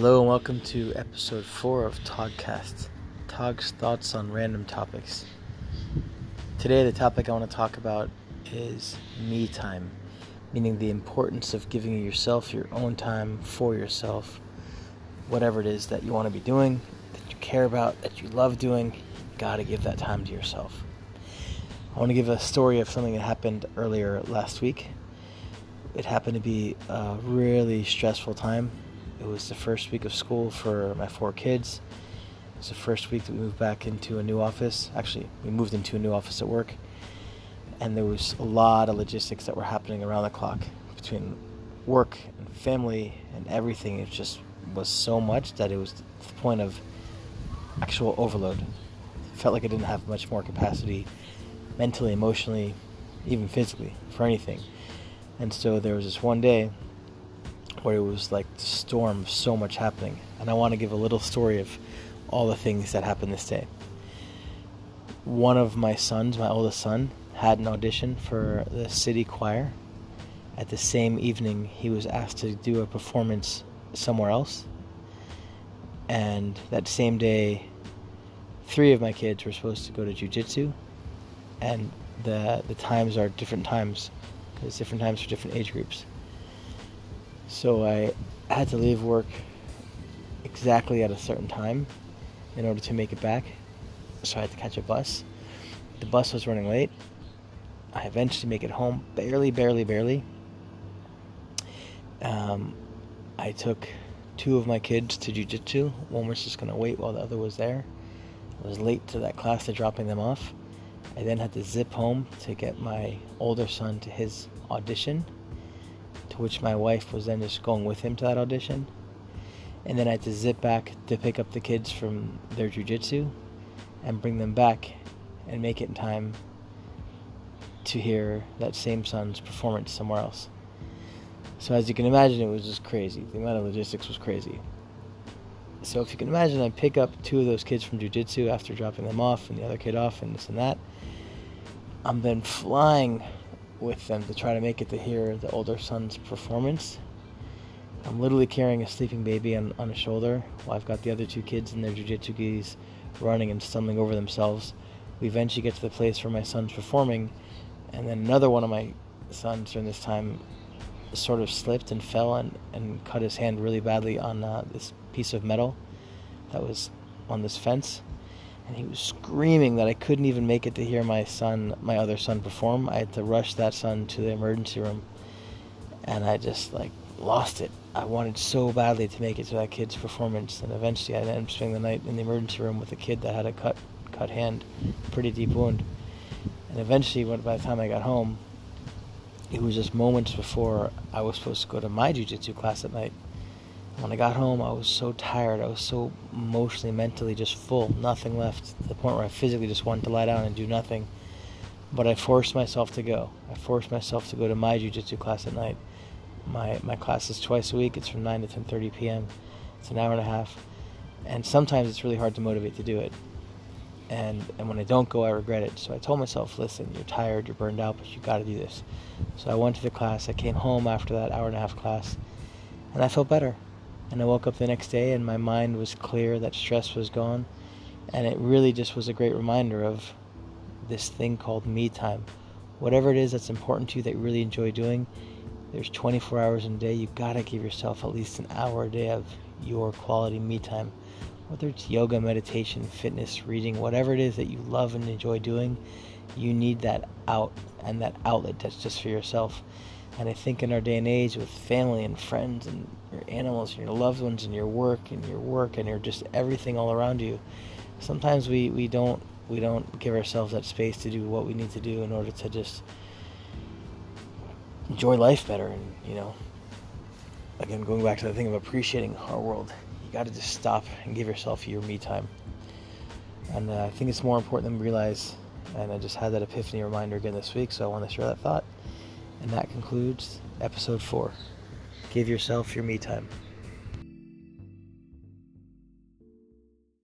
Hello and welcome to episode 4 of Togcast, Tog's thoughts on random topics. Today, the topic I want to talk about is me time, meaning the importance of giving yourself your own time for yourself, whatever it is that you want to be doing, that you care about, that you love doing, you gotta give that time to yourself. I want to give a story of something that happened earlier last week. It happened to be a really stressful time it was the first week of school for my four kids. It was the first week that we moved back into a new office. Actually, we moved into a new office at work. And there was a lot of logistics that were happening around the clock between work and family and everything. It just was so much that it was the point of actual overload. It felt like I didn't have much more capacity mentally, emotionally, even physically for anything. And so there was this one day where it was like the storm of so much happening. And I want to give a little story of all the things that happened this day. One of my sons, my oldest son, had an audition for the city choir. At the same evening, he was asked to do a performance somewhere else. And that same day, three of my kids were supposed to go to jujitsu, and the the times are different times because different times for different age groups. So I had to leave work exactly at a certain time in order to make it back. So I had to catch a bus. The bus was running late. I eventually make it home, barely, barely, barely. Um, I took two of my kids to jujitsu. One was just going to wait while the other was there. I was late to that class to dropping them off. I then had to zip home to get my older son to his audition to which my wife was then just going with him to that audition. And then I had to zip back to pick up the kids from their jujitsu and bring them back and make it in time to hear that same son's performance somewhere else. So as you can imagine, it was just crazy. The amount of logistics was crazy. So if you can imagine, I pick up two of those kids from jujitsu after dropping them off and the other kid off and this and that. I'm then flying with them to try to make it to hear the older son's performance. I'm literally carrying a sleeping baby on, on a shoulder while I've got the other two kids in their jujitsu gis running and stumbling over themselves. We eventually get to the place where my son's performing, and then another one of my sons during this time sort of slipped and fell and, and cut his hand really badly on uh, this piece of metal that was on this fence and he was screaming that I couldn't even make it to hear my son, my other son, perform. I had to rush that son to the emergency room, and I just like lost it. I wanted so badly to make it to that kid's performance, and eventually I ended up spending the night in the emergency room with a kid that had a cut, cut hand, pretty deep wound. And eventually, by the time I got home, it was just moments before I was supposed to go to my jujitsu class at night. When I got home, I was so tired. I was so emotionally, mentally just full, nothing left, to the point where I physically just wanted to lie down and do nothing. But I forced myself to go. I forced myself to go to my jiu-jitsu class at night. My my class is twice a week. It's from 9 to 10:30 p.m. It's an hour and a half, and sometimes it's really hard to motivate to do it. And and when I don't go, I regret it. So I told myself, listen, you're tired, you're burned out, but you got to do this. So I went to the class. I came home after that hour and a half class, and I felt better. And I woke up the next day and my mind was clear, that stress was gone. And it really just was a great reminder of this thing called me time. Whatever it is that's important to you that you really enjoy doing, there's 24 hours in a day. You've got to give yourself at least an hour a day of your quality me time. Whether it's yoga, meditation, fitness, reading, whatever it is that you love and enjoy doing, you need that out and that outlet that's just for yourself. And I think in our day and age with family and friends and your animals and your loved ones and your work and your work and your just everything all around you, sometimes we, we don't we don't give ourselves that space to do what we need to do in order to just enjoy life better. And you know again going back to the thing of appreciating our world you got to just stop and give yourself your me time. And uh, i think it's more important than we realize. And i just had that epiphany reminder again this week so i want to share that thought and that concludes episode four. Give yourself your me time.